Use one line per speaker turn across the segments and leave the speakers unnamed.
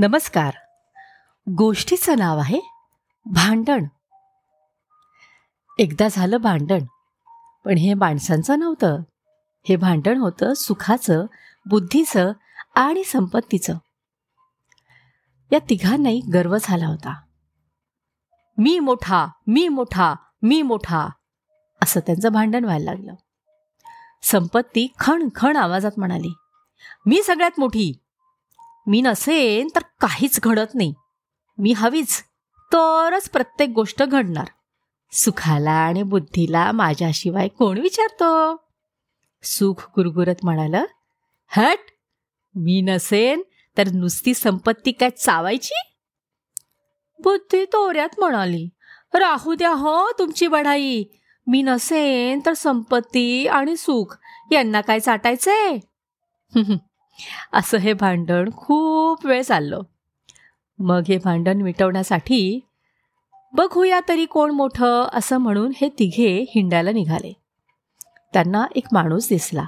नमस्कार. गोष्टीचं नाव आहे भांडण. एकदा झालं भांडण पण हे माणसांचं नव्हतं. हे भांडण होतं सुखाचं बुद्धीचं आणि संपत्तीचं. या तिघांनाही गर्व झाला होता. मी मोठा मी मोठा मी मोठा असं त्यांचं भांडण व्हायला लागलं. संपत्ती खण खण आवाजात म्हणाली मी सगळ्यात मोठी मी नसेन तर काहीच घडत नाही. मी हवीच तरच प्रत्येक गोष्ट घडणार. सुखाला आणि बुद्धीला माझ्याशिवाय कोण विचारतो? सुख गुरगुरत म्हणाल हट मी नसेन तर नुसती संपत्ती काय चावायची? बुद्धी तोऱ्यात म्हणाली राहू द्या हो तुमची बढाई. मी नसेन तर संपत्ती आणि सुख यांना काय चाटायचंय? असं हे भांडण खूप वेळ चाललं. मग हे भांडण मिटवण्यासाठी बघूया तरी कोण मोठं असं म्हणून हे तिघे हिंडायला निघाले. त्यांना एक माणूस दिसला.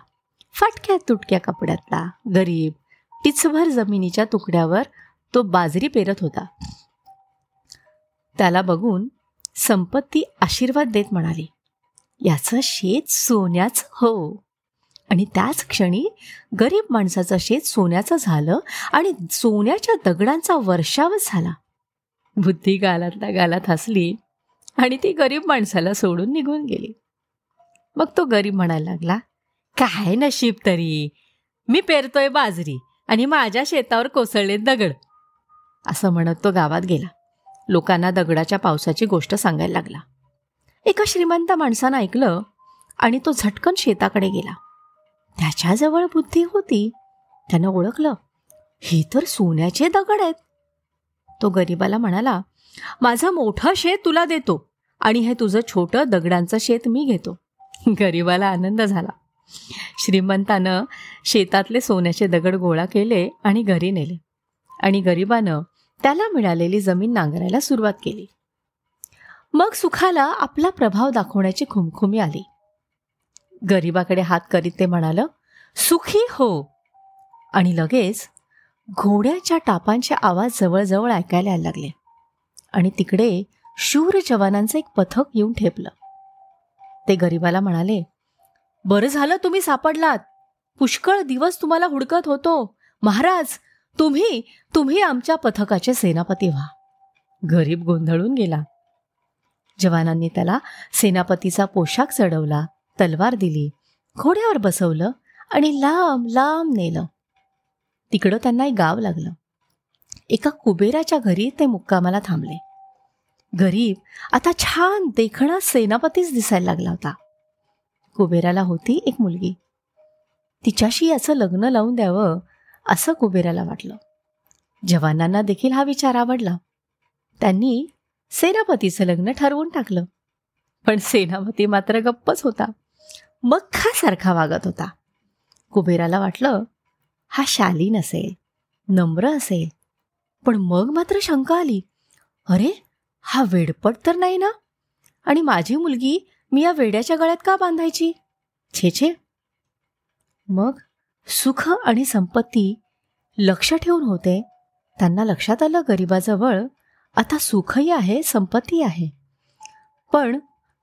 फाटक्या तुटक्या कपड्यातला गरीब टिचभर जमिनीच्या तुकड्यावर तो बाजरी पेरत होता. त्याला बघून संपत्ती आशीर्वाद देत म्हणाली याचं शेत सोन्याच हो. आणि त्याच क्षणी गरीब माणसाचं शेत सोन्याचं झालं आणि सोन्याच्या दगडांचा वर्षावच झाला. बुद्धी गालातला गालात हसली आणि ती गरीब माणसाला सोडून निघून गेली. मग तो गरीब म्हणायला लागला काय नशीब तरी. मी पेरतोय बाजरी आणि माझ्या शेतावर कोसळले दगड. असं म्हणत तो गावात गेला. लोकांना दगडाच्या पावसाची गोष्ट सांगायला लागला. एका श्रीमंत माणसानं ऐकलं आणि तो झटकन शेताकडे गेला. त्याच्याजवळ बुद्धी होती. त्यानं ओळखलं. हे तर सोन्याचे दगड आहेत. तो गरीबाला म्हणाला माझं मोठं शेत तुला देतो आणि हे तुझं छोटं दगडांचं शेत मी घेतो. गरीबाला आनंद झाला. श्रीमंतानं शेतातले सोन्याचे दगड गोळा केले आणि घरी नेले. आणि गरिबानं त्याला मिळालेली जमीन नांगरायला सुरुवात केली. मग सुखाला आपला प्रभाव दाखवण्याची खुमखुमी आली. गरिबाकडे हात करीत ते म्हणालं सुखी हो. आणि लगेच घोड्याच्या टापांचे आवाज जवळजवळ ऐकायला यायला लागले. आणि तिकडे शूर जवानांचं एक पथक येऊन ठेपलं. ते गरिबाला म्हणाले बरं झालं तुम्ही सापडलात. पुष्कळ दिवस तुम्हाला हुडकत होतो. महाराज तुम्ही तुम्ही आमच्या पथकाचे सेनापती व्हा. गरीब गोंधळून गेला. जवानांनी त्याला सेनापतीचा पोशाख चढवला. तलवार दिली घोड्यावर बसवलं आणि लांब लांब नेलं. तिकडं त्यांना एक गाव लागलं. एका कुबेराच्या घरी ते मुक्कामाला थांबले. गरीब आता छान देखणा सेनापतीच दिसायला लागला होता. कुबेराला होती एक मुलगी. तिच्याशी याचं लग्न लावून द्यावं असं कुबेराला वाटलं. जवानांना देखील हा विचार आवडला. त्यांनी सेनापतीचं लग्न ठरवून टाकलं. पण सेनापती मात्र गप्पच होता. मख्खासारखा वागत होता. कुबेराला वाटलं हा शालीन असेल नम्र असेल पण मग मात्र शंका आली. अरे हा वेडपट तर नाही ना? आणि माझी मुलगी मी या वेड्याच्या गळ्यात का बांधायची? छे छे. मग सुख आणि संपत्ती लक्ष ठेवून होते. त्यांना लक्षात आलं गरिबाजवळ आता सुखही आहे संपत्ती आहे. पण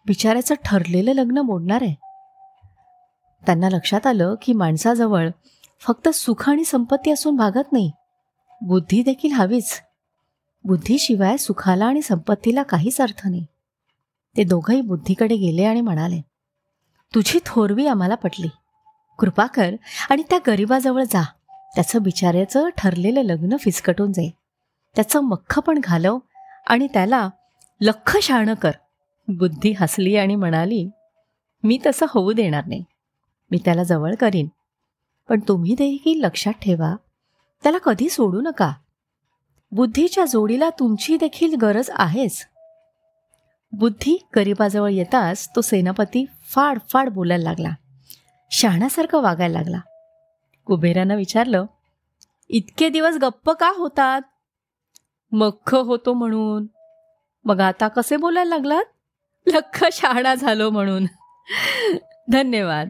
बिचाऱ्याचं ठरलेलं लग्न मोडणार. आहे त्यांना लक्षात आलं की माणसाजवळ फक्त सुख आणि संपत्ती असून भागत नाही. बुद्धी देखील हवीच. बुद्धीशिवाय सुखाला आणि संपत्तीला काहीच अर्थ नाही. ते दोघंही बुद्धीकडे गेले आणि म्हणाले तुझी थोरवी आम्हाला पटली. कृपा कर आणि त्या गरिबाजवळ जा. त्याचं बिचाऱ्याचं ठरलेलं लग्न फिसकटून जाईल. त्याचं मख्ख पण घालव आणि त्याला लख शहाणं कर. बुद्धी हसली आणि म्हणाली मी तसं होऊ देणार नाही. मी त्याला जवळ करीन. पण तुम्ही देखील लक्षात ठेवा त्याला कधी सोडू नका. बुद्धीच्या जोडीला तुमची देखील गरज आहेच. बुद्धी गरिबाजवळ येताच तो सेनापती फाड फाड बोलायला लागला. शहाण्यासारखं वागायला लागला. कुबेरानं विचारलं इतके दिवस गप्प का होतात? मख्ख होतो म्हणून. मग आता कसे बोलायला लागलात? लख शहाणा झालो म्हणून. धन्यवाद.